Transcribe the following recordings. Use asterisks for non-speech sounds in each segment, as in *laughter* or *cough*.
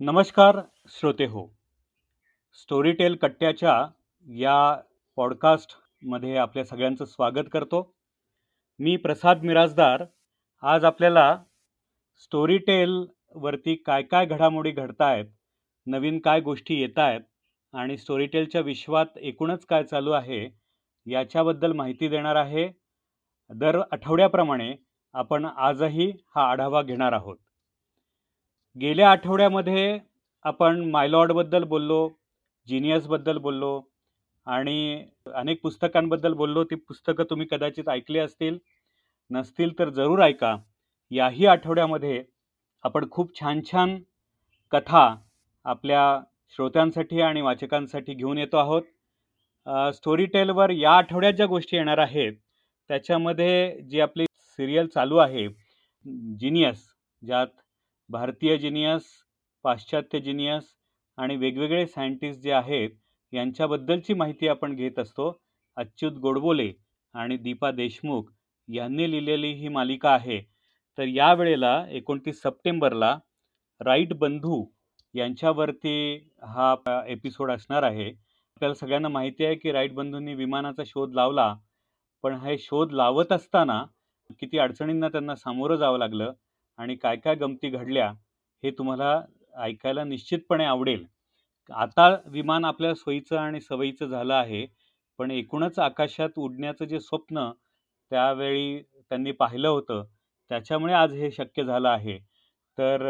नमस्कार श्रोते हो. स्टोरीटेल कट्ट्याच्या या पॉडकास्टमध्ये आपल्या सगळ्यांचं स्वागत करतो. मी प्रसाद मिराजदार आज आपल्याला स्टोरीटेलवरती काय काय घडामोडी घडत आहेत नवीन काय गोष्टी येत आहेत आणि स्टोरीटेलच्या विश्वात एकूणच काय चालू आहे याच्याबद्दल माहिती देणार आहे. दर आठवड्याप्रमाणे आपण आजही हा आढावा घेणार आहोत. गेल्या आठवड्यामध्ये आपण मायलॉडबद्दल बोललो जिनियसबद्दल बोललो आणि अनेक पुस्तकांबद्दल बोललो. ती पुस्तकं तुम्ही कदाचित ऐकली असतील. नसतील तर जरूर ऐका. याही आठवड्यामध्ये आपण खूप छान छान कथा आपल्या श्रोत्यांसाठी आणि वाचकांसाठी घेऊन येतो आहोत. स्टोरी टेलवर या आठवड्यात ज्या गोष्टी येणार आहेत त्याच्यामध्ये जी आपली सिरियल चालू आहे जिनियस ज्यात भारतीय जिनियस पाश्चात्य जिनियस आणि वेगवेगळे सायंटिस्ट जे आहेत यांच्याबद्दलची माहिती आपण घेत असतो. अच्युत गोडबोले आणि दीपा देशमुख यांनी लिहिलेली ही मालिका आहे. तर यावेळेला एकोणतीस सप्टेंबरला राईट बंधू यांच्यावरती हा एपिसोड असणार आहे. आपल्याला सगळ्यांना माहिती आहे की राईट बंधूंनी विमानाचा शोध लावला पण हे शोध लावत असताना किती अडचणींना त्यांना सामोरं जावं लागलं. आणि काय काय गमती घडल्या हे तुम्हाला ऐकायला निश्चितपणे आवडेल. आता विमान आपल्या सोयीचं आणि सवयीचं झालं आहे पण एकूणच आकाशात उडण्याचं जे स्वप्न त्यावेळी त्यांनी पाहिलं होतं त्याच्यामुळे आज हे शक्य झालं आहे. तर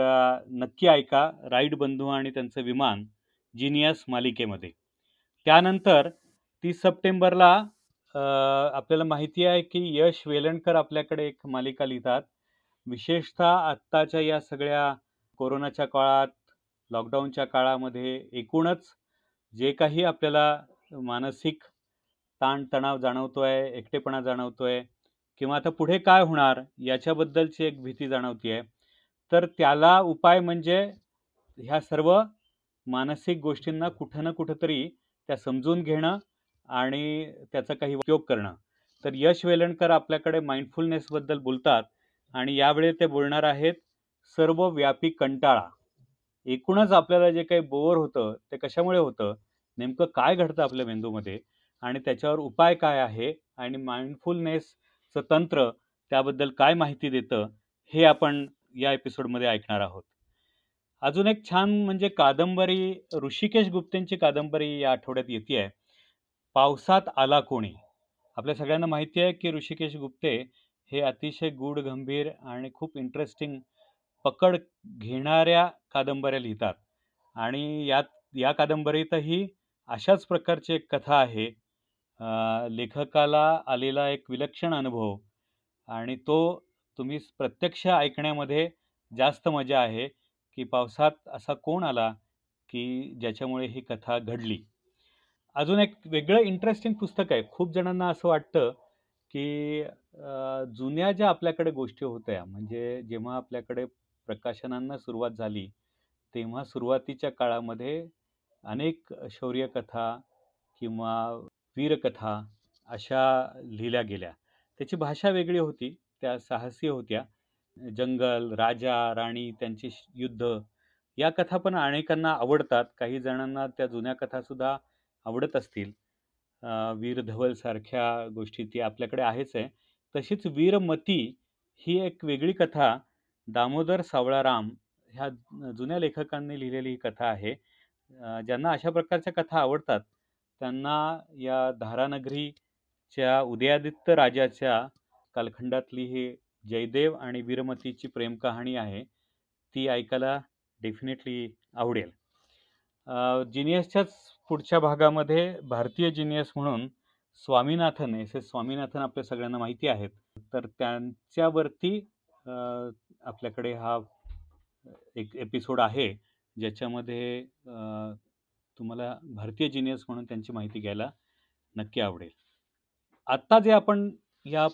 नक्की ऐका राईड बंधू आणि त्यांचं विमान जिनियस मालिकेमध्ये. त्यानंतर तीस सप्टेंबरला आपल्याला माहिती आहे की यश वेलणकर आपल्याकडे एक मालिका लिहितात. विशेषतः आत्ताच्या या सगळ्या कोरोनाच्या काळात लॉकडाऊनच्या काळामध्ये एकूणच जे काही आपल्याला मानसिक ताणतणाव जाणवतो आहे एकटेपणा जाणवतो आहे किंवा आता पुढे काय होणार याच्याबद्दलची एक भीती जाणवती आहे तर त्याला उपाय म्हणजे ह्या सर्व मानसिक गोष्टींना कुठं ना कुठंतरी त्या समजून घेणं आणि त्याचा काही उपयोग करणं. तर यश वेलणकर आपल्याकडे माइंडफुलनेसबद्दल बोलतात. आणि यावेळी ते बोलणार आहेत सर्व व्यापी कंटाळा. एकूणच आपल्याला जे काही बोअर होतं ते कशामुळे होतं? नेमकं काय घडतं आपल्या मेंदूमध्ये? आणि त्याच्यावर उपाय काय आहे? आणि माइंडफुलनेसचं तंत्र त्याबद्दल काय माहिती देतं? हे आपण या एपिसोडमध्ये ऐकणार आहोत. अजून एक छान म्हणजे कादंबरी ऋषिकेश गुप्तेंची कादंबरी या आठवड्यात येते आहे पावसात आला कोणी? आपल्या सगळ्यांना माहिती आहे की ऋषिकेश गुप्ते हे अतिशय गूढ गंभीर आणि खूप इंटरेस्टिंग पकड घेणाऱ्या कादंबऱ्या लिहितात. आणि यात या कादंबरीतही अशाच प्रकारची एक कथा आहे. लेखकाला आलेला एक विलक्षण अनुभव आणि तो तुम्ही प्रत्यक्ष ऐकण्यामध्ये जास्त मजा आहे की पावसात असा कोण आला की ज्याच्यामुळे ही कथा घडली. अजून एक वेगळं इंटरेस्टिंग पुस्तक आहे. खूप जणांना असं वाटतं की जुन्या ज्या आपल्याकडे गोष्टी होत्या म्हणजे जेव्हा आपल्याकडे प्रकाशनांना सुरुवात झाली तेव्हा सुरुवातीच्या काळामध्ये अनेक शौर्यकथा किंवा वीरकथा अशा लिहिल्या गेल्या. त्याची भाषा वेगळी होती त्या साहसी होत्या. जंगल राजा राणी त्यांची युद्ध या कथा पण अनेकांना आवडतात. काही जणांना त्या जुन्या कथासुद्धा आवडत असतील. वीर धवलसारख्या गोष्टी ती आपल्याकडे आहेच आहे. तशीच वीरमती ही एक वेगळी कथा दामोदर सावळाराम ह्या जुन्या लेखकांनी लिहिलेली ही कथा आहे. ज्यांना अशा प्रकारच्या कथा आवडतात. त्यांना या धारानगरीच्या उदयादित्य राजाच्या कालखंडातली ही जयदेव आणि वीरमतीची प्रेमकहाणी आहे. ती ऐकायला डेफिनेटली आवडेल. जिनियसच्याच पुढच्या भागामध्ये भारतीय जिनियस म्हणून स्वामीनाथन एस एस स्वामीनाथन आपल्या सगळ्यांना माहिती आहेत. तर त्यांच्यावरती आपल्याकडे हा एक एपिसोड आहे. ज्याच्यामध्ये तुम्हाला भारतीय जिनियस म्हणून त्यांची माहिती घ्यायला नक्की आवडेल. आत्ता जे आपण या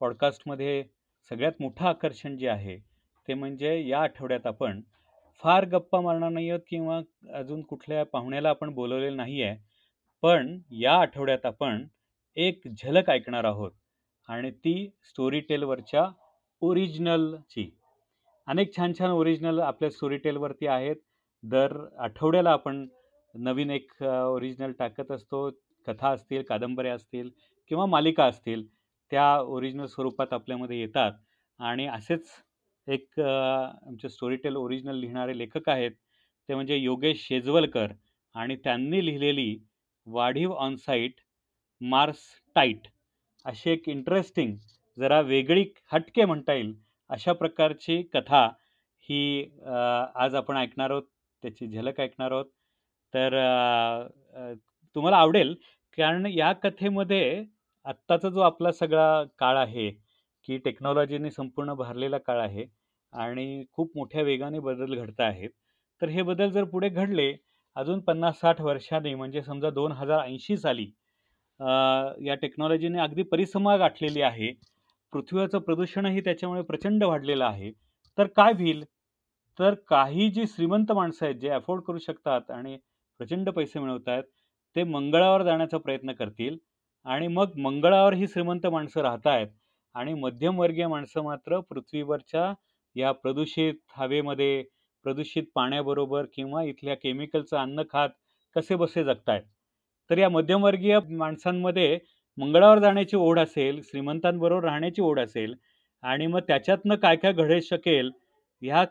पॉडकास्टमध्ये सगळ्यात मोठं आकर्षण जे आहे ते म्हणजे या आठवड्यात आपण फार गप्पा मारणार नाही आहोत किंवा अजून कुठल्या पाहुण्याला आपण बोलवलेलं नाही आहे. पण या आठवड्यात आपण एक झलक ऐकणार आहोत आणि ती स्टोरी टेलवरच्या ओरिजिनलची अनेक छान छान ओरिजिनल आपल्या स्टोरी टेलवरती आहेत. दर आठवड्याला आपण नवीन एक ओरिजिनल टाकत असतो. कथा असतील कादंबऱ्या असतील किंवा मालिका असतील त्या ओरिजिनल स्वरूपात आपल्यामध्ये येतात. आणि असेच एक आमचे स्टोरीटेल ओरिजिनल लिहिणारे लेखक आहेत. ते म्हणजे योगेश शेजवलकर आणि त्यांनी लिहिलेली वाढीव ऑनसाईट मार्स टाईट अशी एक इंटरेस्टिंग जरा वेगळी हटके म्हणता येईल अशा प्रकारची कथा ही आज आपण ऐकणार आहोत त्याची झलक ऐकणार आहोत. तर तुम्हाला आवडेल कारण या कथेमध्ये आत्ताचा जो आपला सगळा काळ आहे की टेक्नॉलॉजीने संपूर्ण भरलेला काळ आहे आणि खूप मोठ्या वेगाने बदल घडत आहेत. तर हे बदल जर पुढे घडले अजून पन्नास साठ वर्षांनी म्हणजे समजा दोन हजार ऐंशी साली या टेक्नॉलॉजीने अगदी परिसमा गाठलेली आहे. पृथ्वीचं प्रदूषणही त्याच्यामुळे प्रचंड वाढलेलं आहे. तर काय होईल? तर काही जी श्रीमंत माणसं आहेत जे अफोर्ड करू शकतात आणि प्रचंड पैसे मिळवत आहेत ते मंगळावर जाण्याचा प्रयत्न करतील. आणि मग मंगळावर ही श्रीमंत माणसं राहत आहेत आणि मध्यमवर्गीय माणसं मात्र पृथ्वीवरच्या या प्रदूषित हवेमध्ये प्रदूषित पाण्याबरोबर किंवा इथल्या केमिकलचं अन्न खात कसे बसे जगतायत? तर या मध्यमवर्गीय माणसांमध्ये मंगळावर जाण्याची ओढ असेल श्रीमंतांबरोबर राहण्याची ओढ असेल आणि मग त्याच्यातनं काय काय घडे शकेल ह्या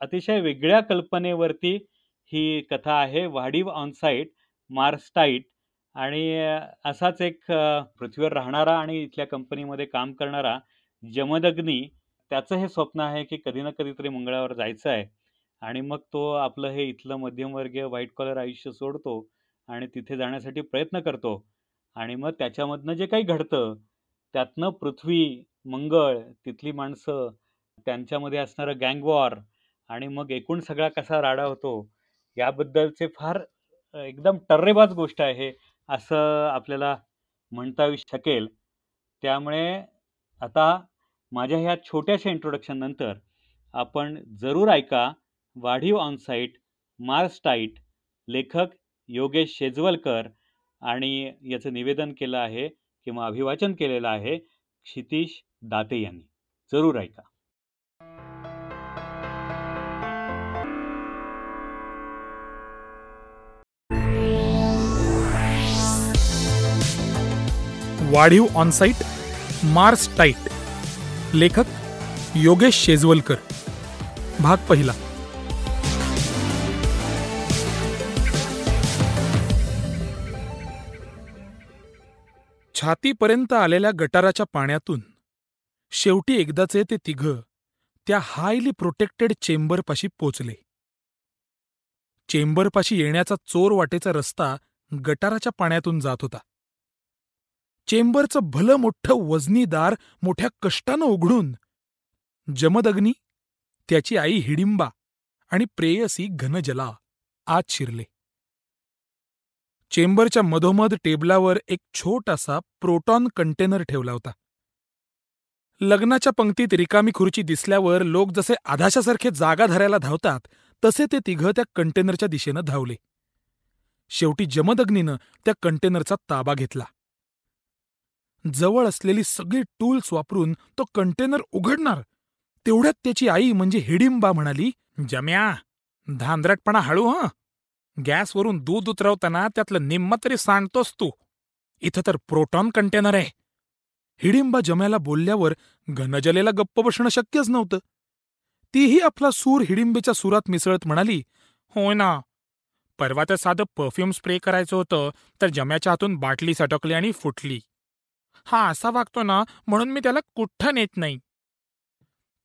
अतिशय वेगळ्या कल्पनेवरती ही कथा आहे. वाढीव ऑनसाईट मार्स्टाईट आणि असाच एक पृथ्वीवर राहणारा आणि इथल्या कंपनीमध्ये काम करणारा जमदग्नी त्याचं हे स्वप्न आहे की कधी ना कधीतरी मंगळावर जायचं आहे. आणि मग तो आपलं हे इथलं मध्यमवर्गीय व्हाईट कॉलर आयुष्य सोडतो आणि तिथे जाण्यासाठी प्रयत्न करतो. आणि मग त्याच्यामधनं जे काही घडतं त्यातनं पृथ्वी मंगळ तिथली माणसं त्यांच्यामध्ये असणारं गँगवॉर आणि मग एकूण सगळा कसा राडा होतो याबद्दलचे फार एकदम टर्रेबाज गोष्ट आहे असं आपल्याला म्हणता येऊ शकेल. त्यामुळे आता माझ्या ह्या छोट्याशा इंट्रोडक्शन नंतर आपण जरूर ऐका वाढीव ऑनसाईट मार्सटाईट लेखक योगेश शेजवलकर आणि याचं निवेदन केलं आहे किंवा अभिवाचन केलेलं आहे क्षितिश दाते यांनी. जरूर ऐका. वाढीव ऑनसाईट मार्स टाईट लेखक योगेश शेजवलकर. भाग पहिला. छातीपर्यंत आलेल्या गटाराच्या पाण्यातून शेवटी एकदाचे ते तिघ त्या हायली प्रोटेक्टेड चेंबरपाशी पोचले. चेंबरपाशी येण्याचा चोर वाटेचा रस्ता गटाराच्या पाण्यातून जात होता. चेंबरचं भलं मोठं वजनी दार मोठ्या कष्टानं उघडून. जमदग्नी त्याची आई हिडिंबा आणि प्रेयसी घनजला आत शिरले. चेंबरच्या मधोमध टेबलावर एक छोटासा प्रोटॉन कंटेनर ठेवला होता. लग्नाच्या पंक्तीत रिकामी खुर्ची दिसल्यावर लोक जसे आधाशासारखे जागा धरायला धावतात तसे ते तिघं त्या कंटेनरच्या दिशेनं धावले. शेवटी जमदग्नीनं त्या कंटेनरचा ताबा घेतला. जवळ असलेली सगळी टूल्स वापरून तो कंटेनर उघडणार. तेवढ्यात त्याची आई म्हणजे हिडिंबा म्हणाली जम्या धांदरटपणा हळू हं. गॅसवरून दूध उतरवताना त्यातलं निम्म तरी सांडतोस तू. इथं तर प्रोटॉन कंटेनर आहे. हिडिंबा जम्याला बोलल्यावर घनजलेला गप्प बसणं शक्यच नव्हतं. तीही आपला सूर हिडिंबेच्या सुरात मिसळत म्हणाली होय ना. परवा तर साधं परफ्यूम स्प्रे करायचं होतं तर जम्याच्या हातून बाटली सटकली आणि फुटली. हा असा वागतो ना म्हणून मी त्याला कुठं नेत नाही.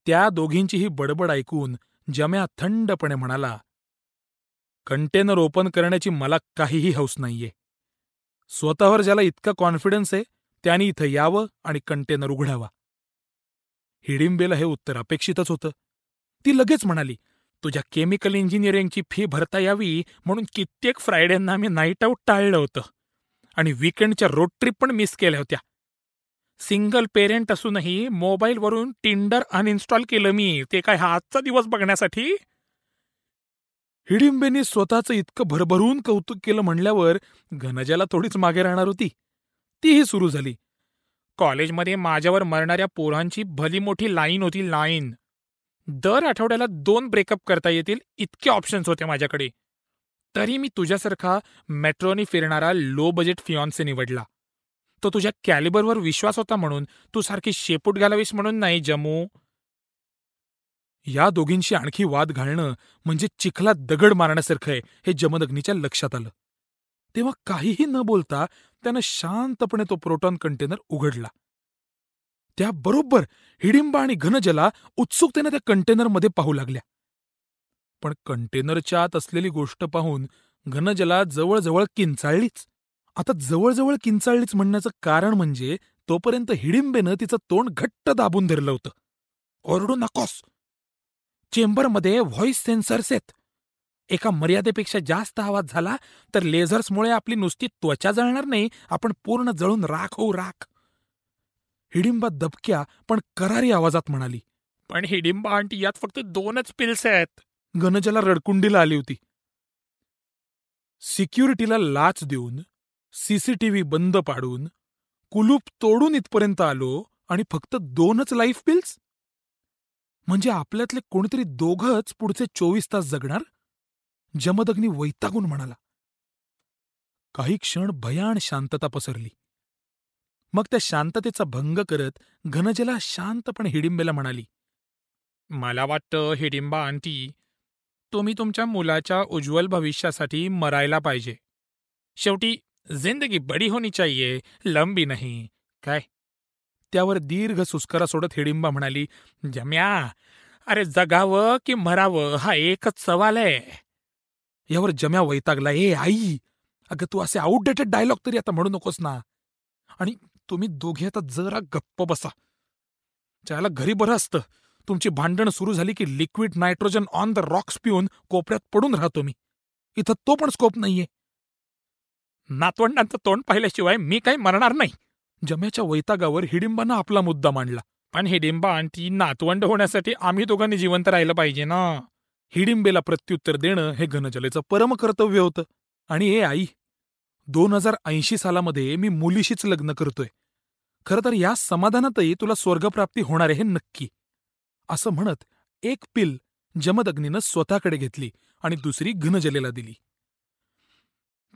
त्या दोघींचीही बडबड ऐकून जम्या थंडपणे म्हणाला कंटेनर ओपन करण्याची मला काहीही हौस नाहीये. स्वतःवर ज्याला इतका कॉन्फिडन्स आहे त्याने इथं यावं आणि कंटेनर उघडावा. हिडिंबेला हे उत्तर अपेक्षितच होतं. ती लगेच म्हणाली तुझ्या केमिकल इंजिनिअरिंगची फी भरता यावी म्हणून कित्येक फ्रायडेंना मी नाईट आऊट टाळलं होतं आणि विकेंडच्या रोड ट्रिप पण मिस केल्या होत्या. सिंगल पेरेंट असूनही मोबाईलवरून टिंडर अनइन्स्टॉल केलं मी. ते काय हा आजचा दिवस बघण्यासाठी? हिडिंबेने स्वतःचं इतकं भरभरून कौतुक केलं म्हणल्यावर घनजाला थोडीच मागे राहणार होती. तीही सुरू झाली. कॉलेजमध्ये माझ्यावर मरणाऱ्या पोरांची भली मोठी लाईन होती लाईन. दर आठवड्याला दोन ब्रेकअप करता येतील इतके ऑप्शन्स होते माझ्याकडे. तरी मी तुझ्यासारखा मेट्रोनी फिरणारा लो बजेट फियॉन्से निवडला. तो तुझ्या कॅलिबरवर विश्वास होता म्हणून? तू सारखी शेपूट घालावीस म्हणून नाही जमू या दोघींशी आणखी वाद घालणं म्हणजे चिखलात दगड मारण्यासारखं आहे हे जमदग्नीच्या लक्षात आलं. तेव्हा काहीही न बोलता त्यानं शांतपणे तो प्रोटॉन कंटेनर उघडला. त्याबरोबर हिडिंबा आणि घनजला उत्सुकतेनं त्या कंटेनरमध्ये पाहू लागल्या. पण कंटेनरच्या आत असलेली गोष्ट पाहून घनजला जवळजवळ किंचाळलीच. आता जवळजवळ किंचाळलीच म्हणण्याचं कारण म्हणजे तोपर्यंत हिडिंबेनं तिचं तोंड घट्ट दाबून धरलं होतं. ओरडू नकोस. चेंबरमध्ये व्हॉइस सेन्सर्स आहेत. एका मर्यादेपेक्षा जास्त आवाज झाला तर लेझर्समुळे आपली नुसती त्वचा जळणार नाही आपण पूर्ण जळून राख होऊ राख. हिडिंबा दबक्या पण करारी आवाजात म्हणाली पण हिडिंबा आंटी यात फक्त दोनच पिल्स आहेत. गणजला रडकुंडीला आली होती. सिक्युरिटीला लाच देऊन सीसीटीव्ही बंद पाडून कुलूप तोडून इथपर्यंत आलो आणि फक्त दोनच लाईफ बिल्स? म्हणजे आपल्यातले कोणीतरी दोघंच पुढचे चोवीस तास जगणार? जमदग्नी वैतागून म्हणाला. काही क्षण भयाण शांतता पसरली. मग त्या शांततेचा भंग करत घनजला शांतपणे हिडिंबेला म्हणाली मला वाटतं हिडिंबा आंटी तुम्ही तुमच्या मुलाच्या उज्ज्वल भविष्यासाठी मरायला पाहिजे. शेवटी जिंदगी बडी होनी चाहिए लंबी नाही. काय? त्यावर दीर्घ सुस्करा सोडत हिडिंबा म्हणाली जम्या अरे जगावं की मरावं हा एकच सवाल आहे. यावर जम्या वैतागला ए आई अगं तू असे आउटडेटेड डायलॉग तरी आता म्हणू नकोस ना. आणि तुम्ही दोघे आता जरा गप्प बसा. त्याला घरी बरं असतं तुमची भांडणं सुरू झाली की liquid nitrogen on the rocks पिऊन कोपऱ्यात पडून राहतो मी. इथं तो पण स्कोप नाहीये. नातवंडांचं तोंड पाहिल्याशिवाय मी काही मरणार नाही. जम्याच्या वैतागावर हिडिंबानं आपला मुद्दा मांडला. पण हिडिंबा आणखी नातवंड होण्यासाठी आम्ही दोघांनी जिवंत राहिलं पाहिजे ना? हिडिंबेला प्रत्युत्तर देणं हे घनजलेचं परमकर्तव्य होतं. आणि ए आई दोन हजार ऐंशी सालामध्ये मी मुलीशीच लग्न करतोय. खरं तर या समाधानातही तुला स्वर्गप्राप्ती होणार आहे हे नक्की. असं म्हणत एक पिल जमदग्नीनं स्वतःकडे घेतली आणि दुसरी घनजलेला दिली.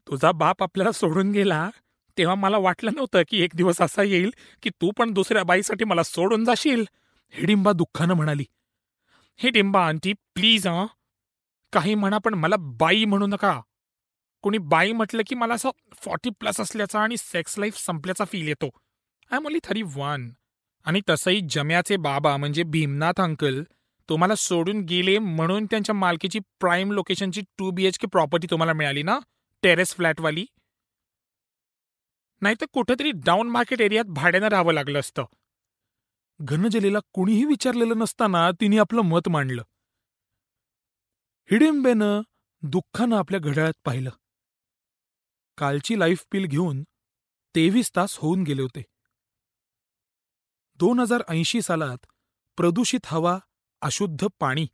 तुझा बाप आपल्याला सोडून गेला तेव्हा मला वाटलं नव्हतं की एक दिवस असा येईल की तू पण दुसऱ्या बाईसाठी मला सोडून जाशील हिडिंबा दुःखानं म्हणाली. हिडिंबा आंटी प्लीज अ काही म्हणा पण मला बाई म्हणू नका. कोणी बाई म्हटलं की मला असं फॉर्टी प्लस असल्याचा आणि सेक्स लाईफ संपल्याचा फील येतो. I am only thirty one आणि तसंही जम्याचे बाबा म्हणजे भीमनाथ अंकल तुम्हाला सोडून गेले म्हणून त्यांच्या मालकीची prime लोकेशनची two B H K property तुम्हाला मिळाली ना? टेरेस फ्लॅटवाली? नाहीतर कुठेतरी डाऊन मार्केट एरियात भाड्यानं राहावं लागलं असतं. घनजलीला कुणीही विचारलेलं नसताना तिने आपलं मत मांडलं. हिडिंबेनं दुःखानं आपल्या घड्याळात पाहिलं. कालची लाईफ पिल घेऊन तेवीस तास होऊन गेले होते. दोन हजार ऐंशी सालात प्रदूषित हवा अशुद्ध पाणी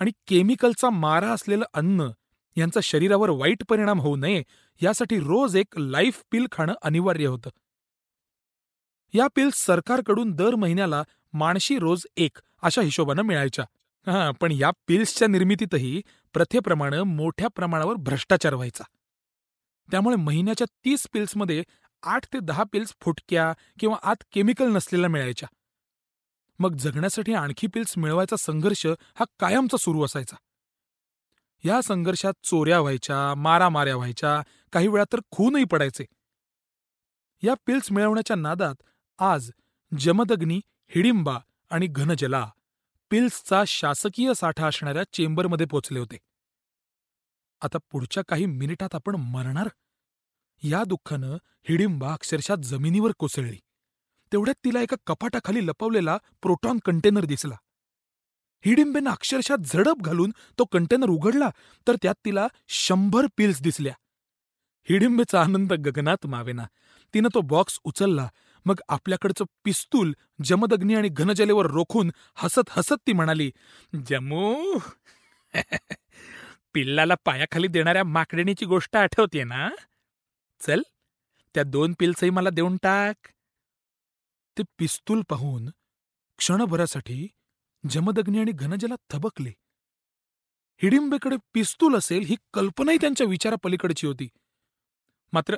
आणि केमिकलचा मारा असलेलं अन्न यांचा शरीरावर वाईट परिणाम होऊ नये यासाठी रोज एक लाईफ पिल खाणं अनिवार्य होतं. या पिल्स सरकारकडून दर महिन्याला माणशी रोज एक अशा हिशोबानं मिळायच्या. हां पण या पिल्सच्या निर्मितीतही प्रथेप्रमाणे मोठ्या प्रमाणावर भ्रष्टाचार व्हायचा. त्यामुळे महिन्याच्या तीस पिल्समध्ये आठ ते दहा पिल्स फुटक्या किंवा आत केमिकल नसलेल्या मिळायच्या. मग जगण्यासाठी आणखी पिल्स मिळवायचा संघर्ष हा कायमचा सुरू असायचा. या संघर्षात चोऱ्या व्हायच्या मारामाऱ्या व्हायच्या काही वेळा तर खूनही पडायचे. या पिल्स मिळवण्याच्या नादात आज जमदग्नी हिडिंबा आणि घनजला पिल्सचा शासकीय साठा असणाऱ्या चेंबरमध्ये पोचले होते. आता पुढच्या काही मिनिटात आपण मरणार? या दुःखानं हिडिंबा अक्षरशः जमिनीवर कोसळली. तेवढ्यात तिला एका कपाटाखाली लपवलेला प्रोटॉन कंटेनर दिसला. हिडिंबेनं अक्षरशः झडप घालून तो कंटेनर उघडला तर त्यात तिला शंभर पिल्स दिसल्या. हिडिंबेचा आनंद गगनात मावेना. तिनं तो बॉक्स उचलला. मग आपल्याकडचं पिस्तूल जमदग्नी आणि घनजलेवर रोखून हसत हसत ती म्हणाली जमू पिल्लाला पायाखाली देणाऱ्या माकडिणीची गोष्ट आठवते ना? चल त्या दोन पिल्सही मला देऊन टाक. ते पिस्तूल पाहून क्षणभरासाठी जमदग्नी आणि घनजला थबकले. हिडिंबेकडे पिस्तूल असेल ही कल्पनाही त्यांच्या विचारापलीकडची होती. मात्र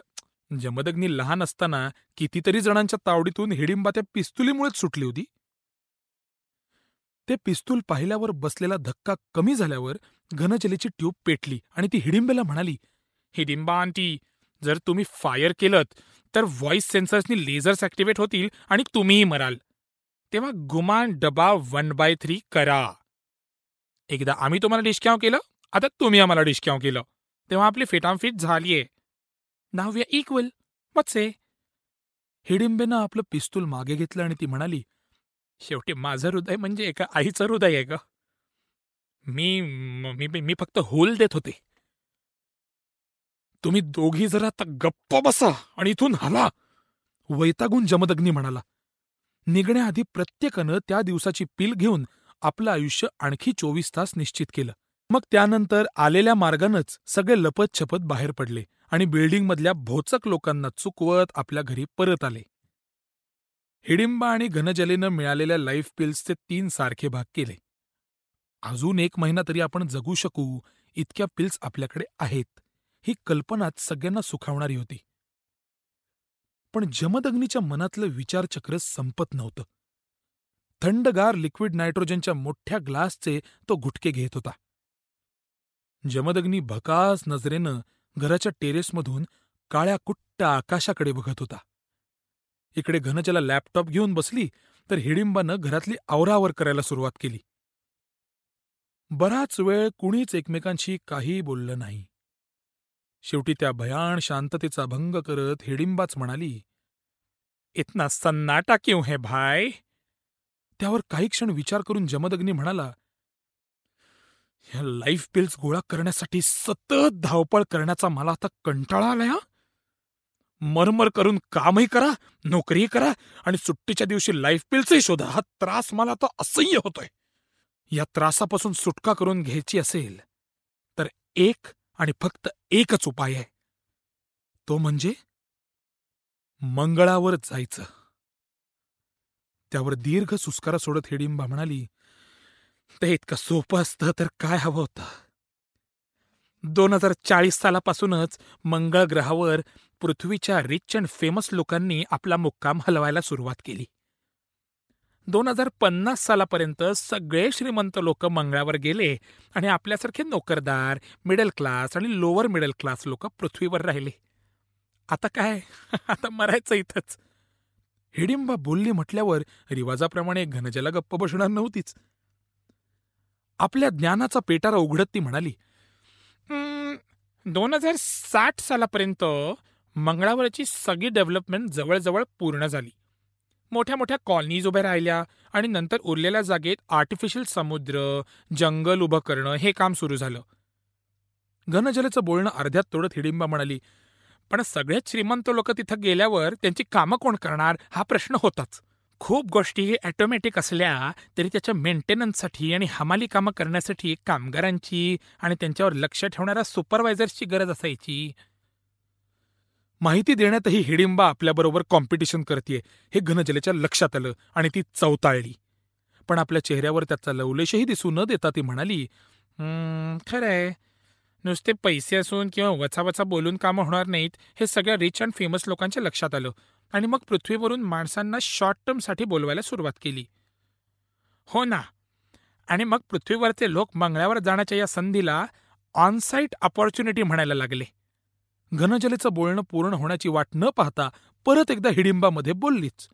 जमदग्नी लहान असताना कितीतरी जणांच्या तावडीतून हिडिंबा त्या पिस्तुलीमुळेच सुटली होती. ते पिस्तूल पाहिल्यावर बसलेला धक्का कमी झाल्यावर घनजलेची ट्यूब पेटली आणि ती हिडिंबेला म्हणाली हिडिंबा आंटी जर तुम्ही फायर केलत तर व्हॉइस सेन्सर्सनी लेझर्स ऍक्टिव्हेट होतील आणि तुम्हीही मराल. तेव्हा गुमान डबा वन बाय थ्री करा. एकदा आम्ही तुम्हाला डिस्काउंट केलं आता तुम्ही आम्हाला डिस्काउंट केलं. तेव्हा आपली फिटामफिट झालीये नाव वी इक्वल मत्से. ए हिडिंबेनं आपलं पिस्तूल मागे घेतलं आणि ती म्हणाली शेवटी माझं हृदय म्हणजे एका आईचं हृदय आहे का मी मी मी फक्त होल देत होते. तुम्ही दोघी जरा आता गप्प बसा आणि इथून हला. वैतागून जमदग्नी म्हणाला निघण्याआधी प्रत्येकानं त्या दिवसाची पील घेऊन आपलं आयुष्य आणखी चोवीस तास निश्चित केलं. मग त्यानंतर आलेल्या मार्गानंच सगळे लपत छपत बाहेर पडले आणि बिल्डिंगमधल्या भोचक लोकांना चुकवत आपल्या घरी परत आले. हिडिंबा आणि घनजलेनं मिळालेल्या लाईफ पिल्सचे तीन सारखे भाग केले. अजून एक महिना तरी आपण जगू शकू इतक्या पिल्स आपल्याकडे आहेत. ही कल्पनाच सगळ्यांना सुखावणारी होती. पण जमदग्नीच्या मनातलं विचारचक्र संपत नव्हतं. थंडगार लिक्विड नायट्रोजनच्या मोठ्या ग्लासचे तो घुटके घेत होता. जमदग्नी भकास नजरेनं घराच्या टेरेसमधून काळ्या कुट्ट आकाशाकडे बघत होता. इकडे घनजला लॅपटॉप घेऊन बसली तर हिडिंबानं घरातली आवरावर करायला सुरुवात केली. बराच वेळ कुणीच एकमेकांशी काही बोललं नाही. शेवटी त्या भयाण शांततेचा भंग करत हिडिंबाच म्हणाली इतना सन्नाटा क्यों है भाय त्यावर काही क्षण विचार करून जमदग्नी म्हणाला ह्या लाईफ बिल्स गोळा करण्यासाठी सतत धावपळ करण्याचा मला आता कंटाळा आलाय हा. मरमर करून कामही करा नोकरीही करा आणि सुट्टीच्या दिवशी लाईफ बिल्सही शोधा. हा त्रास मला आता असह्य होतोय. या त्रासापासून सुटका करून घ्यायची असेल तर एक आणि फक्त एकच उपाय आहे. तो म्हणजे मंगळावर जायचं. त्यावर दीर्घ सुस्कारा सोडत हिडिंबा म्हणाली ते इतकं सोपं असतं तर काय हवं होतं? दोन हजार चाळीस सालापासूनच मंगळ ग्रहावर पृथ्वीच्या रिच अँड फेमस लोकांनी आपला मुक्काम हलवायला सुरुवात केली. दोन हजार पन्नास सालापर्यंत सगळे श्रीमंत लोक मंगळावर गेले आणि आपल्यासारखे नोकरदार मिडल क्लास आणि लोअर मिडल क्लास लोक पृथ्वीवर राहिले. आता काय? *laughs* आता मरायचं इथंच. हिडिंबा बोलली म्हटल्यावर रिवाजाप्रमाणे घनजला गप्प बसणार नव्हतीच. आपल्या ज्ञानाचा पेटारा उघडत ती म्हणाली दोन हजार साठ सालापर्यंत मंगळावरची सगळी डेव्हलपमेंट जवळजवळ पूर्ण झाली. मोठ्या मोठ्या कॉलनीज उभ्या राहिल्या आणि नंतर उरलेल्या जागेत आर्टिफिशियल समुद्र जंगल उभं करणं हे काम सुरू झालं. घनजलेचं बोलणं अर्ध्यात तोडत हिडिंबा म्हणाली पण सगळ्यात श्रीमंत लोक तिथं गेल्यावर त्यांची कामं कोण करणार हा प्रश्न होताच. खूप गोष्टी ॲटोमॅटिक असल्या तरी त्याच्या मेंटेनन्ससाठी आणि हमाली कामं करण्यासाठी कामगारांची आणि त्यांच्यावर लक्ष ठेवणाऱ्या सुपरवायझर्सची गरज असायची. माहिती देण्यातही हिडिंबा आपल्याबरोबर कॉम्पिटिशन करतेय हे घनजलेच्या लक्षात आलं आणि ती चौताळली पण आपल्या चेहऱ्यावर त्याचा लवलेशही दिसू न देता ती म्हणाली खरंय. नुसते पैसे असून किंवा वचावचा बोलून कामं होणार नाहीत हे सगळ्या रिच अँड फेमस लोकांच्या लक्षात आलं. आणि मग पृथ्वीवरून माणसांना शॉर्ट टर्मसाठी बोलवायला सुरुवात केली. हो ना. आणि मग पृथ्वीवरचे लोक मंगळावर जाण्याच्या या संधीला ऑनसाईट अपॉर्च्युनिटी म्हणायला लागले. घनजलेचं बोलणं पूर्ण होण्याची वाट न पाहता परत एकदा हिडिंबामध्ये बोललीच.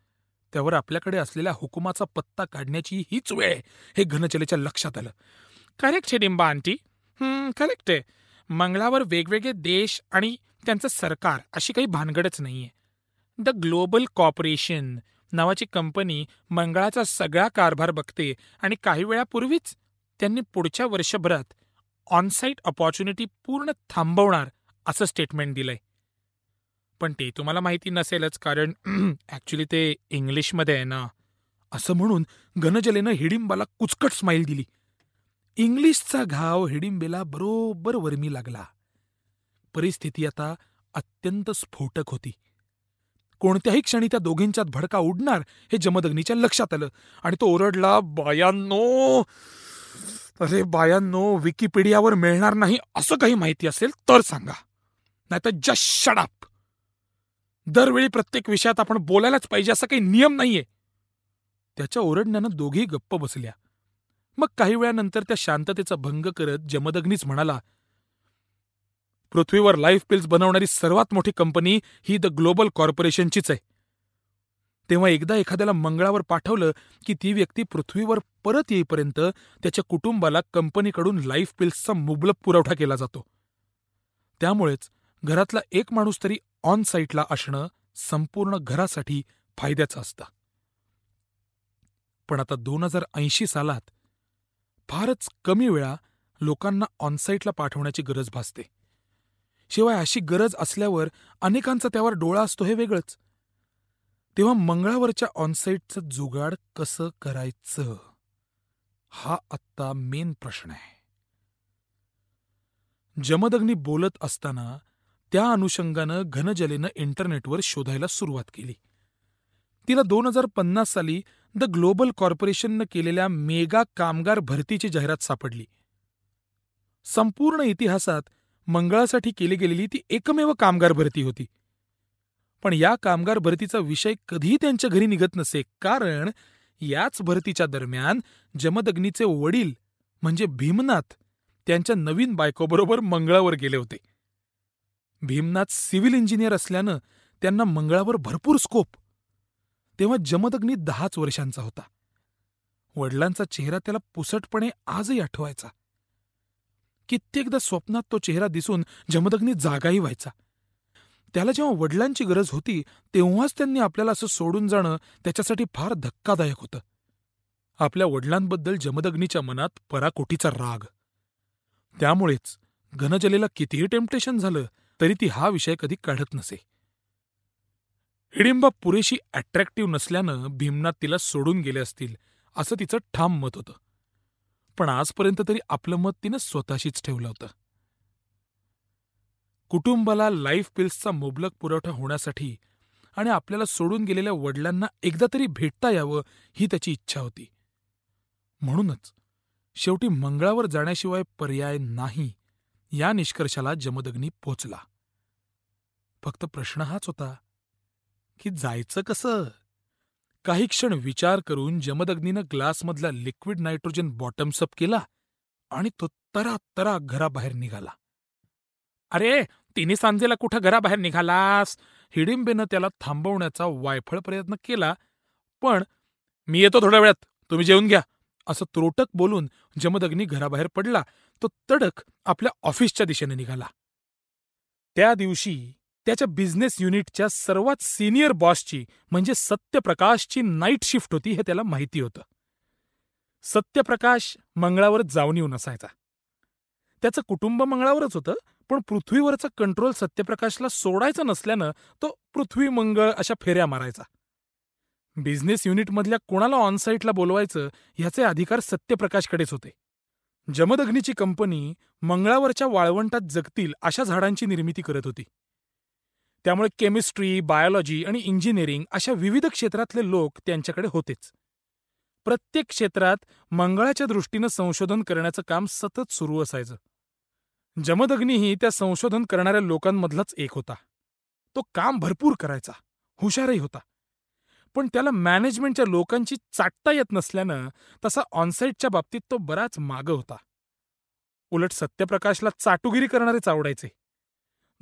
त्यावर आपल्याकडे असलेल्या हुकुमाचा पत्ता काढण्याची हीच वेळ हे घनजलेच्या लक्षात आलं. Correct Hidimba aunty. करेक्ट आहे. मंगळावर वेगवेगळे देश आणि त्यांचं सरकार अशी काही भानगडच नाहीये. द ग्लोबल कॉर्पोरेशन नावाची कंपनी मंगळाचा सगळा कारभार बघते आणि काही वेळापूर्वीच त्यांनी पुढच्या वर्षभरात ऑनसाईट ऑपॉर्च्युनिटी पूर्ण थांबवणार असं स्टेटमेंट दिलंय. पण ते तुम्हाला माहिती नसेलच कारण *clears throat* ॲक्च्युली ते इंग्लिशमध्ये आहे ना असं म्हणून गणजलेनं हिडिंबाला कुचकट स्माईल दिली. इंग्लिशचा घाव हिडिंबेला बरोबर वर्मी लागला. परिस्थिती आता अत्यंत स्फोटक होती. कोणत्याही क्षणी त्या दोघींच्यात भडका उडणार हे जमदग्नीच्या लक्षात आलं आणि तो ओरडला बायांनो अरे बायांनो विकिपीडियावर मिळणार नाही असं काही माहिती असेल तर सांगा. नाहीतर जस्ट शडाप दरवेळी प्रत्येक विषयात आपण बोलायलाच पाहिजे असा काही नियम नाहीये. त्याच्या ओरडण्यानं दोघी गप्प बसल्या. मग काही वेळानंतर त्या शांततेचा भंग करत जमदग्नीच म्हणाला पृथ्वीवर लाईफ पिल्स बनवणारी सर्वात मोठी कंपनी ही द ग्लोबल कॉर्पोरेशनचीच आहे. तेव्हा एकदा एखाद्याला मंगळावर पाठवलं की ती व्यक्ती पृथ्वीवर परत येईपर्यंत त्याच्या कुटुंबाला कंपनीकडून लाईफ पिल्सचा मुबलक पुरवठा केला जातो. त्यामुळेच घरातला एक माणूस तरी ऑन साईटला असणं संपूर्ण घरासाठी फायद्याचं असतं. पण आता दोन हजार ऐंशी सालात फारच कमी वेळा लोकांना ऑनसाईटला पाठवण्याची गरज भासते. शिवाय अशी गरज असल्यावर अनेकांचा त्यावर डोळा असतो हे वेगळंच. तेव्हा मंगळावरच्या ऑनसाईटचं जुगाड कसं करायचं? हा आत्ता मेन प्रश्न आहे. जमदग्नी बोलत असताना त्या अनुषंगानं घनजलेनं इंटरनेटवर शोधायला सुरुवात केली. तिला दोन हजार पन्नास साली द ग्लोबल कॉर्पोरेशननं केलेल्या मेगा कामगार भरतीची जाहिरात सापडली. संपूर्ण इतिहासात मंगळासाठी केली गेलेली ती एकमेव कामगार भरती होती. पण या कामगार भरतीचा विषय कधीही त्यांच्या घरी निघत नसे कारण याच भरतीच्या दरम्यान जमदग्नीचे वडील म्हणजे भीमनाथ त्यांच्या नवीन बायकोबरोबर मंगळावर गेले होते. भीमनाथ सिव्हिल इंजिनियर असल्यानं त्यांना मंगळावर भरपूर स्कोप. तेव्हा जमदग्नी दहाच वर्षांचा होता. वडिलांचा चेहरा त्याला पुसटपणे आजही आठवायचा. कित्येकदा स्वप्नात तो चेहरा दिसून जमदग्नी जागाही व्हायचा. त्याला जेव्हा वडिलांची गरज होती तेव्हाच त्यांनी आपल्याला असं सोडून जाणं त्याच्यासाठी फार धक्कादायक होतं. आपल्या वडिलांबद्दल जमदग्नीच्या मनात पराकोटीचा राग. त्यामुळेच घनजलेला कितीही टेम्पटेशन झालं तरी ती हा विषय कधी काढत नसे. हिडिंबा पुरेशी अट्रॅक्टिव्ह नसल्यानं भीमनाथ तिला सोडून गेले असतील असं तिचं ठाम मत होतं. पण आजपर्यंत तरी आपलं मत तिनं स्वतःशीच ठेवलं होतं. कुटुंबाला लाईफ पिल्सचा मुबलक पुरवठा होण्यासाठी आणि आपल्याला सोडून गेलेल्या वडिलांना एकदा तरी भेटता यावं ही त्याची इच्छा होती. म्हणूनच शेवटी मंगळावर जाण्याशिवाय पर्याय नाही या निष्कर्षाला जमदग्नी पोचला. फक्त प्रश्न हाच होता की जायचं कसं? काही क्षण विचार करून जमदग्नीनं ग्लासमधला लिक्विड नायट्रोजन बॉटम्सअप केला आणि तो तरा तरा घराबाहेर निघाला. अरे तिन्ही सांजेला कुठं घराबाहेर निघालास? हिडिंबेनं त्याला थांबवण्याचा वायफळ प्रयत्न केला पण मी येतो थोड्या वेळात तुम्ही जेवून घ्या. असं त्रोटक बोलून जमदग्नी घराबाहेर पडला तो तडक आपल्या ऑफिसच्या दिशेने निघाला. त्या दिवशी त्याच्या बिझनेस युनिटच्या सर्वात सिनियर बॉसची म्हणजे सत्यप्रकाशची नाईट शिफ्ट होती हे त्याला माहिती होतं. सत्यप्रकाश मंगळावर जाऊन येऊन असायचा त्याचं कुटुंब मंगळावरच होतं पण पृथ्वीवरचा कंट्रोल सत्यप्रकाशला सोडायचा नसल्यानं तो पृथ्वी मंगळ अशा फेऱ्या मारायचा. बिझनेस युनिटमधल्या कोणाला ऑनसाईटला बोलवायचं ह्याचे अधिकार सत्यप्रकाशकडेच होते. जमदग्नीची कंपनी मंगळावरच्या वाळवंटात जगतील अशा झाडांची निर्मिती करत होती. त्यामुळे केमिस्ट्री बायोलॉजी आणि इंजिनिअरिंग अशा विविध क्षेत्रातले लोक त्यांच्याकडे होतेच. प्रत्येक क्षेत्रात मंगळाच्या दृष्टीनं संशोधन करण्याचं काम सतत सुरू असायचं. जमदग्नीही त्या संशोधन करणाऱ्या लोकांमधलाच एक होता. तो काम भरपूर करायचा हुशारही होता. पण त्याला मॅनेजमेंटच्या लोकांची चाटता येत नसल्यानं तसा ऑनसाईटच्या बाबतीत तो बराच माग होता. उलट सत्यप्रकाशला चाटुगिरी करणारेच आवडायचे.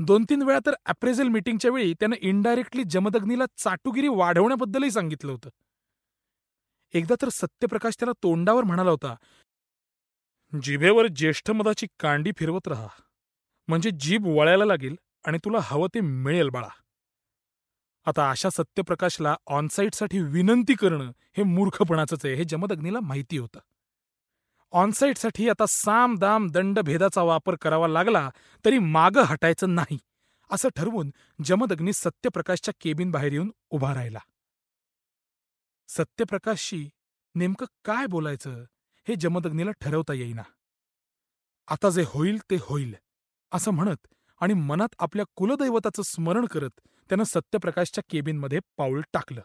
दोन तीन वेळा तर अप्रेझल मीटिंगच्या वेळी त्यानं इनडायरेक्टली जमदग्नीला चाटुगिरी वाढवण्याबद्दलही सांगितलं होतं. एकदा तर सत्यप्रकाश त्याला तोंडावर म्हणाला होता जिभेवर ज्येष्ठ मदाची कांडी फिरवत राहा. म्हणजे जीभ वळायला लागेल आणि तुला हवं ते मिळेल बाळा. आता अशा सत्यप्रकाशला ऑनसाईटसाठी विनंती करणं हे मूर्खपणाचंच आहे हे जमदग्नीला माहिती होतं. ऑनसाईटसाठी आता साम दाम दंड भेदाचा वापर करावा लागला तरी मागं हटायचं नाही असं ठरवून जमदग्नी सत्यप्रकाशच्या केबिन बाहेर येऊन उभा राहिला. सत्यप्रकाशशी नेमकं काय बोलायचं हे जमदग्नीला ठरवता येईना. आता जे होईल ते होईल असं म्हणत आणि मनात आपल्या कुलदैवताचं स्मरण करत त्यानं सत्यप्रकाशच्या केबिनमध्ये पाऊल टाकलं.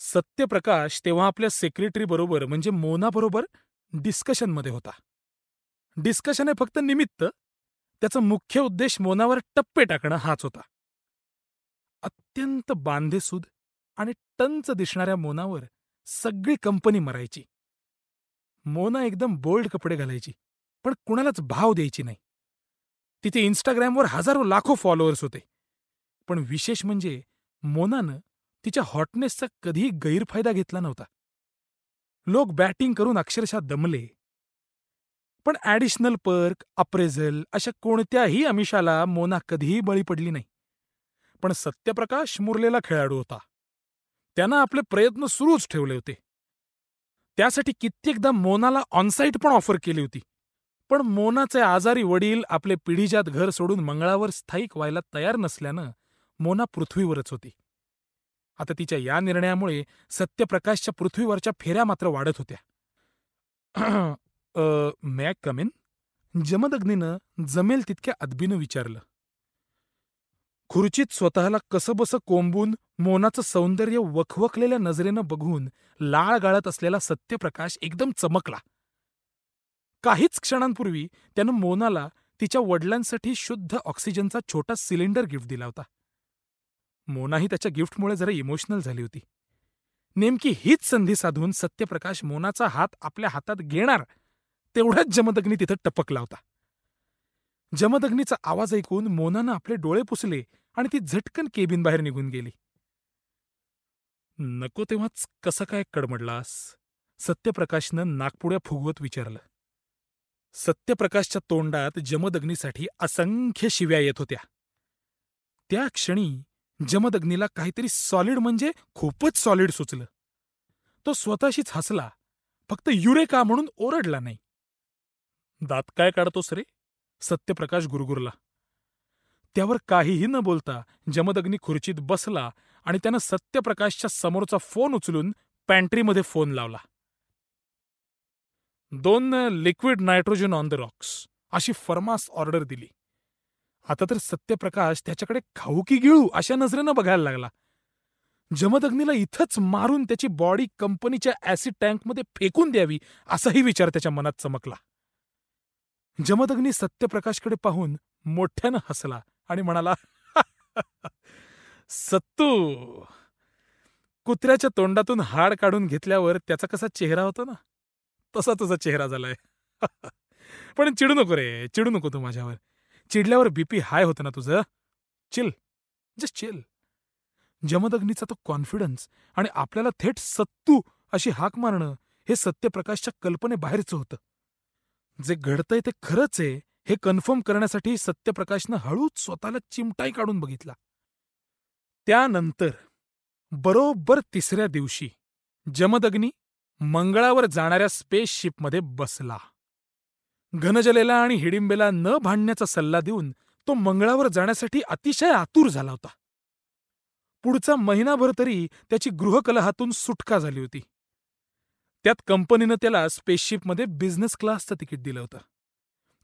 सत्यप्रकाश तेव्हा आपल्या सेक्रेटरी बरोबर म्हणजे मोनाबरोबर डिस्कशनमध्ये होता. डिस्कशन हे फक्त निमित्त त्याचा मुख्य उद्देश मोनावर टप्पे टाकणं हाच होता. अत्यंत बांधेसूद आणि टंच दिसणाऱ्या मोनावर सगळी कंपनी मरायची. मोना एकदम बोल्ड कपडे घालायची पण कुणालाच भाव द्यायची नाही. तिथे इन्स्टाग्रामवर हजारो लाखो फॉलोअर्स होते. पण विशेष म्हणजे मोनानं तिच्या हॉटनेसचा कधीही गैरफायदा घेतला नव्हता. लोक बॅटिंग करून अक्षरशः दमले. पण ॲडिशनल पर्क अप्रेझल अशा कोणत्याही अमिषाला मोना कधीही बळी पडली नाही. पण सत्यप्रकाश मुरलेला खेळाडू होता. त्यानं आपले प्रयत्न सुरूच ठेवले होते. त्यासाठी कित्येकदा मोनाला ऑनसाईट पण ऑफर केली होती. पण मोनाचे आजारी वडील आपले पिढीजात घर सोडून मंगळावर स्थायिक व्हायला तयार नसल्यानं मोना पृथ्वीवरच होती. आता तिच्या या निर्णयामुळे सत्यप्रकाशच्या पृथ्वीवरच्या फेऱ्या मात्र वाढत होत्या. *clears throat* मॅक कमेन जमदग्नीनं जमेल तितक्या अदबीनं विचारलं. खुर्चीत स्वतःला कसंबसं कोंबून मोनाचं सौंदर्य वखवखलेल्या नजरेनं बघून लाळ गाळत असलेला सत्यप्रकाश एकदम चमकला. काहीच क्षणांपूर्वी त्यानं मोनाला तिच्या वडिलांसाठी शुद्ध ऑक्सिजनचा छोटा सिलेंडर गिफ्ट दिला होता. मोनाही त्याच्या गिफ्टमुळे जरा इमोशनल झाली होती. नेमकी हीच संधी साधून सत्यप्रकाश मोनाचा हात आपल्या हातात घेणार तेवढ्याच जमदग्नी तिथं टपकला होता. जमदग्नीचा आवाज ऐकून मोनानं आपले डोळे पुसले आणि ती झटकन केबिन बाहेर निघून गेली. नको तेव्हाच कसं काय कडमडलास सत्यप्रकाशनं नागपुड्या फुगवत विचारलं. सत्यप्रकाशच्या तोंडात जमदग्नीसाठी असंख्य शिव्या येत होत्या. त्या क्षणी जमदग्नीला काहीतरी सॉलिड म्हणजे खूपच सॉलिड सुचलं. तो स्वतःशीच हसला. फक्त युरेका म्हणून ओरडला नाही. दात काय काढतोस रे? सत्यप्रकाश गुरगुरला. त्यावर काहीही न बोलता जमदग्नी खुर्चीत बसला आणि त्यानं सत्यप्रकाशच्या समोरचा फोन उचलून पॅन्ट्रीमध्ये फोन लावला. दोन liquid nitrogen on the rocks अशी फर्मास ऑर्डर दिली. आता तर सत्यप्रकाश त्याच्याकडे खाऊ की गिळू अशा नजरेनं बघायला लागला. जमदग्नीला इथंच मारून त्याची बॉडी कंपनीच्या ऍसिड टँकमध्ये फेकून द्यावी असाही विचार त्याच्या मनात चमकला. जमदग्नी सत्यप्रकाशकडे पाहून मोठ्यानं हसला आणि म्हणाला सत्तू कुत्र्याच्या तोंडातून हाड काढून घेतल्यावर त्याचा कसा चेहरा होता ना? तसा तुझा चेहरा झालाय. *laughs* पण चिडू नको रे चिडू नको तू माझ्यावर. चिडल्यावर बीपी हाय होतं ना तुझं? चिल. जस्ट चिल जमदग्नीचा तो कॉन्फिडन्स आणि आपल्याला थेट सत्तू अशी हाक मारणं हे सत्यप्रकाशच्या कल्पनेबाहेरचं होतं. जे घडतंय ते खरंच आहे हे कन्फर्म करण्यासाठी सत्यप्रकाशनं हळूच स्वतःला चिमटाई काढून बघितला. त्यानंतर बरोबर तिसऱ्या दिवशी जमदग्नी मंगळावर जाणाऱ्या स्पेसशिपमध्ये बसला. घनजलेला आणि हिडिंबेला न भांडण्याचा सल्ला देऊन तो मंगळावर जाण्यासाठी अतिशय आतुर झाला होता. पुढचा महिनाभर तरी त्याची गृहकलहातून सुटका झाली होती. त्यात कंपनीनं त्याला स्पेसशिपमध्ये बिझनेस क्लासचं तिकीट दिलं होतं.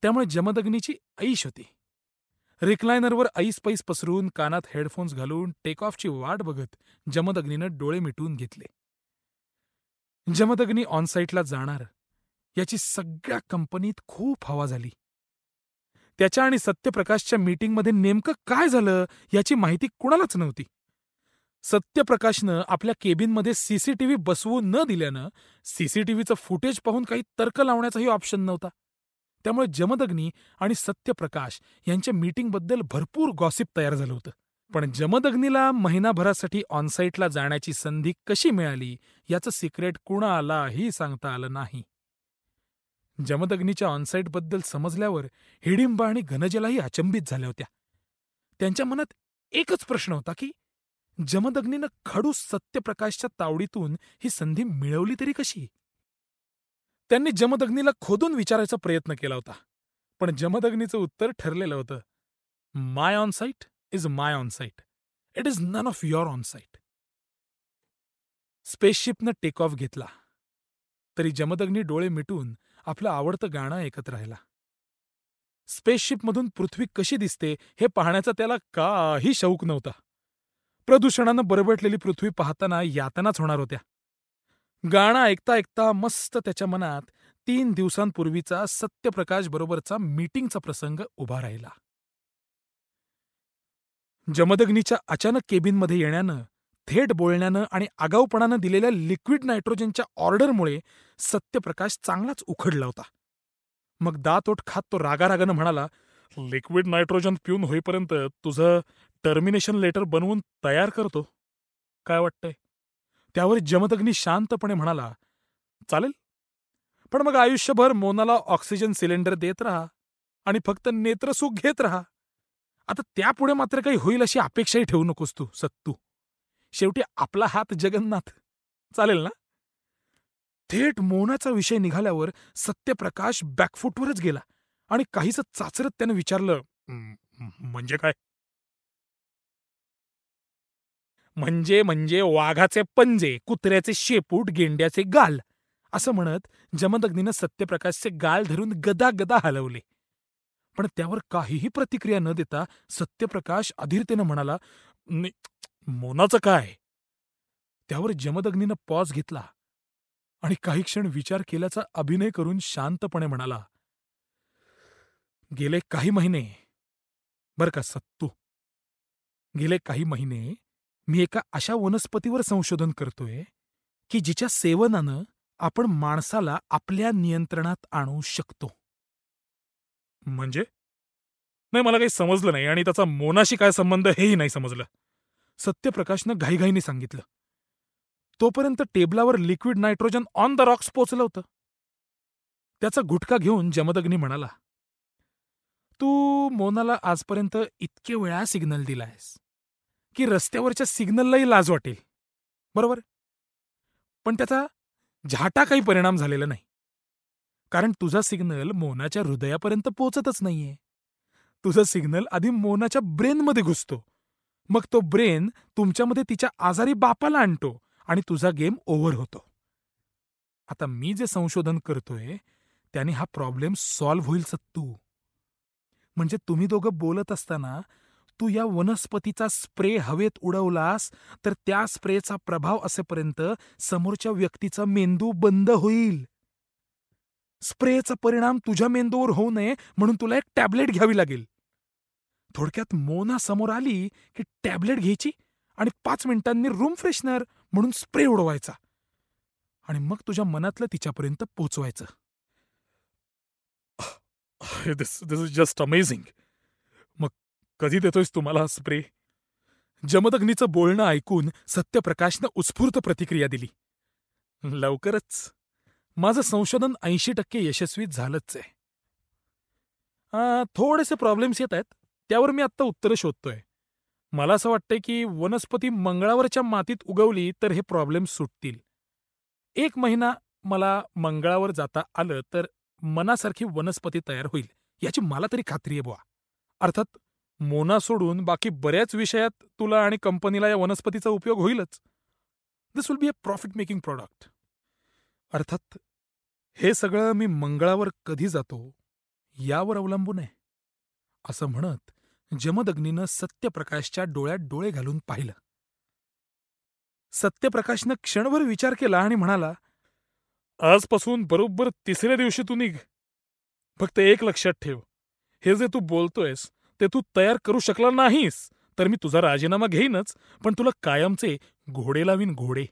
त्यामुळे जमदग्नीची ऐश होती. रिक्लायनरवर ऐस पैस पसरून कानात हेडफोन्स घालून टेक ऑफची वाट बघत जमदग्नीनं डोळे मिटवून घेतले. जमदग्नी ऑनसाईटला जाणार याची सगळ्या कंपनीत खूप हवा झाली. त्याच्या आणि सत्यप्रकाशच्या मीटिंगमध्ये नेमकं काय झालं याची माहिती कुणालाच नव्हती. सत्यप्रकाशनं आपल्या केबिनमध्ये सीसीटीव्ही बसवू न दिल्यानं सीसीटीव्हीचं फुटेज पाहून काही तर्क लावण्याचाही ऑप्शन नव्हता. त्यामुळे जमदग्नी आणि सत्यप्रकाश यांच्या मीटिंगबद्दल भरपूर गॉसिप तयार झालं होतं. पण जमदग्नीला महिनाभरासाठी ऑनसाईटला जाण्याची संधी कशी मिळाली याचं सिक्रेट कुणालाही सांगता आलं नाही. जमदग्नीच्या ऑनसाईटबद्दल समजल्यावर हिडिंबा आणि घनजलाही अचंबित झाल्या होत्या. त्यांच्या मनात एकच प्रश्न होता की जमदग्नीनं खडूस सत्यप्रकाशच्या तावडीतून ही संधी मिळवली तरी कशी? त्यांनी जमदग्नीला खोदून विचारायचा प्रयत्न केला होता पण जमदग्नीचं उत्तर ठरलेलं होतं my on site is my on site it is none of your on site स्पेसशिपनं take off घेतला. तरी जमदग्नी डोळे मिटून आपलं आवडतं गाणं ऐकत राहिला. स्पेसशिपमधून पृथ्वी कशी दिसते हे पाहण्याचा त्याला काही शौक नव्हता. प्रदूषणानं बरबटलेली पृथ्वी पाहताना यातनाच होणार होत्या. गाणं ऐकता ऐकता मस्त त्याच्या मनात तीन दिवसांपूर्वीचा सत्यप्रकाश बरोबरचा मीटिंगचा प्रसंग उभा राहिला. जमदग्नीच्या अचानक केबिनमध्ये येण्यानं थेट बोलण्यानं आणि आगाऊपणानं दिलेल्या लिक्विड नायट्रोजनच्या ऑर्डरमुळे सत्यप्रकाश चांगलाच उखडला होता. मग दात खात तो रागारागानं म्हणाला लिक्विड नायट्रोजन पिऊन होईपर्यंत तुझं टर्मिनेशन लेटर बनवून तयार करतो. काय वाटतंय? त्यावर जमदग्नी शांतपणे म्हणाला चालेल. पण मग आयुष्यभर मोनाला ऑक्सिजन सिलेंडर देत राहा आणि फक्त नेत्रसुख घेत राहा. आता त्यापुढे मात्र काही होईल अशी अपेक्षाही ठेवू नकोस तू सत्तू. शेवटी आपला हात जगन्नाथ. चालेल ना? थेट मोनाचा विषय निघाल्यावर सत्यप्रकाश बॅकफुटवरच गेला आणि काहीच चाचरत त्यानं विचारलं म्हणजे काय? म्हणजे म्हणजे वाघाचे पंजे कुत्र्याचे शेपूट गेंड्याचे गाल असं म्हणत जमदग्नीनं सत्यप्रकाशचे गाल धरून गदा गदा हलवले. पण त्यावर काहीही प्रतिक्रिया न देता सत्यप्रकाश अधीरतेनं म्हणाला मोनाचं काय? त्यावर जमदग्नीनं पॉज घेतला आणि काही क्षण विचार केल्याचा अभिनय करून शांतपणे म्हणाला गेले काही महिने बर का सत्तू गेले काही महिने मी एका अशा वनस्पतीवर संशोधन करतोय की जिच्या सेवनानं आपण माणसाला आपल्या नियंत्रणात आणू शकतो. म्हणजे? नाही मला काही समजलं नाही आणि त्याचा मोनाशी काय संबंध हेही नाही समजलं. सत्यप्रकाशनं घाईघाईने सांगितलं. तोपर्यंत टेबलावर liquid nitrogen on the rocks पोचलं होतं. त्याचा गुटखा घेऊन जमदग्नी म्हणाला तू मोनाला आजपर्यंत इतके वेळा सिग्नल दिलायस की रस्त्यावरच्या सिग्नललाही लाज वाटेल. बरोबर? पण त्याचा झाटा काही परिणाम झालेला नाही. कारण तुझा सिग्नल मोनाच्या हृदयापर्यंत पोचतच नाहीये. तुझा सिग्नल आधी मोनाच्या ब्रेनमध्ये घुसतो. मग तो ब्रेन तुमच्यामध्ये तिच्या आजारी बापाला आणतो आणि तुझा गेम ओव्हर होतो. आता मी जे संशोधन करतोय त्याने हा प्रॉब्लेम सॉल्व्ह होईल सत्तू म्हणजे तुम्ही दोघं बोलत असताना तू या वनस्पतीचा स्प्रे हवेत उडवलास तर त्या स्प्रेचा प्रभाव असेपर्यंत समोरच्या व्यक्तीचा मेंदू बंद होईल. स्प्रेचा परिणाम तुझ्या मेंदूवर होऊ नये म्हणून तुला एक टॅबलेट घ्यावी लागेल. थोडक्यात मोना समोर आली की टॅबलेट घ्यायची आणि पाच मिनिटांनी रूम फ्रेशनर म्हणून स्प्रे उडवायचा. आणि मग तुझ्या मनातलं तिच्यापर्यंत पोचवायचं. This this is just amazing मग कधी देतोयस तुम्हाला हा स्प्रे? जमदग्नीचं बोलणं ऐकून सत्यप्रकाशनं उत्स्फूर्त प्रतिक्रिया दिली. लवकरच. माझं संशोधन ऐंशी टक्के यशस्वी झालंच आहे. थोडेसे प्रॉब्लेम्स येत आहेत. त्यावर मी आत्ता उत्तरं शोधतोय. मला असं वाटतंय की वनस्पती मंगळावरच्या मातीत उगवली तर हे प्रॉब्लेम सुटतील. एक महिना मला मंगळावर जाता आलं तर मनासारखी वनस्पती तयार होईल याची मला तरी खात्री आहे बुवा. अर्थात मोना सोडून बाकी बऱ्याच विषयात तुला आणि कंपनीला या वनस्पतीचा उपयोग होईलच. This will be a profit making product अर्थात हे सगळं मी मंगळावर कधी जातो यावर अवलंबून आहे. असं म्हणत जमदग्नीनं सत्यप्रकाशच्या डोळ्यात डोळे घालून पाहिलं. सत्यप्रकाशनं क्षणभर विचार केला आणि म्हणाला आजपासून बरोबर तिसऱ्या दिवशी तू निघ. फक्त एक लक्षात ठेव. हे जे तू बोलतोयस ते तू तयार करू शकला नाहीस. तर मी तुझा राजीनामा घेईनच पण तुला कायमचे घोडे लावीन घोडे.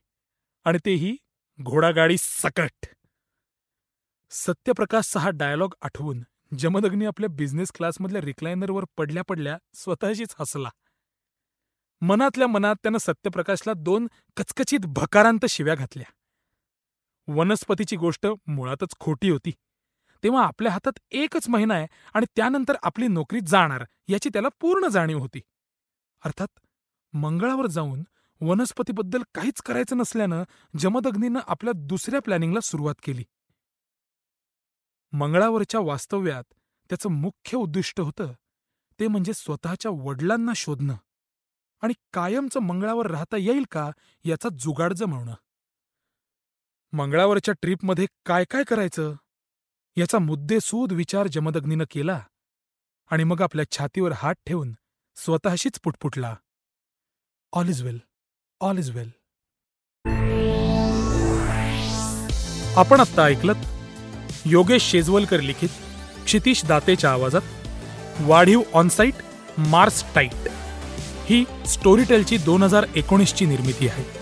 आणि तेही घोडागाडी सकट. सत्यप्रकाशचा हा डायलॉग आठवून जमदग्नी आपल्या बिझनेस क्लासमधल्या रिक्लायनरवर पडल्या पडल्या स्वतःशीच हसला. मनातल्या मनात त्यानं सत्यप्रकाशला दोन कचकचीत भकारांत शिव्या घातल्या. वनस्पतीची गोष्ट मुळातच खोटी होती. तेव्हा आपल्या हातात एकच महिना आहे आणि त्यानंतर आपली नोकरी जाणार याची त्याला पूर्ण जाणीव होती. अर्थात मंगळावर जाऊन वनस्पतीबद्दल काहीच करायचं नसल्यानं जमदग्नीनं आपल्या दुसऱ्या प्लॅनिंगला सुरुवात केली. मंगळावरच्या वास्तव्यात त्याचं मुख्य उद्दिष्ट होतं ते म्हणजे स्वतःच्या वडिलांना शोधणं. आणि कायमचं मंगळावर राहता येईल का याचा जुगाड जमवणं. मंगळावरच्या ट्रीपमध्ये काय काय करायचं? याचा मुद्देसूद विचार जमदग्नीनं केला आणि मग आपल्या छातीवर हात ठेवून स्वतःशीच पुटपुटला. All is well. All is well. आपण आत्ता ऐकलं योगेश शेजवलकर लिखित क्षितिश दातेच्या आवाजात वाढीव ऑनसाईट मार्स टाईट ही स्टोरीटेलची दोन हजार एकोणीसची निर्मिती आहे.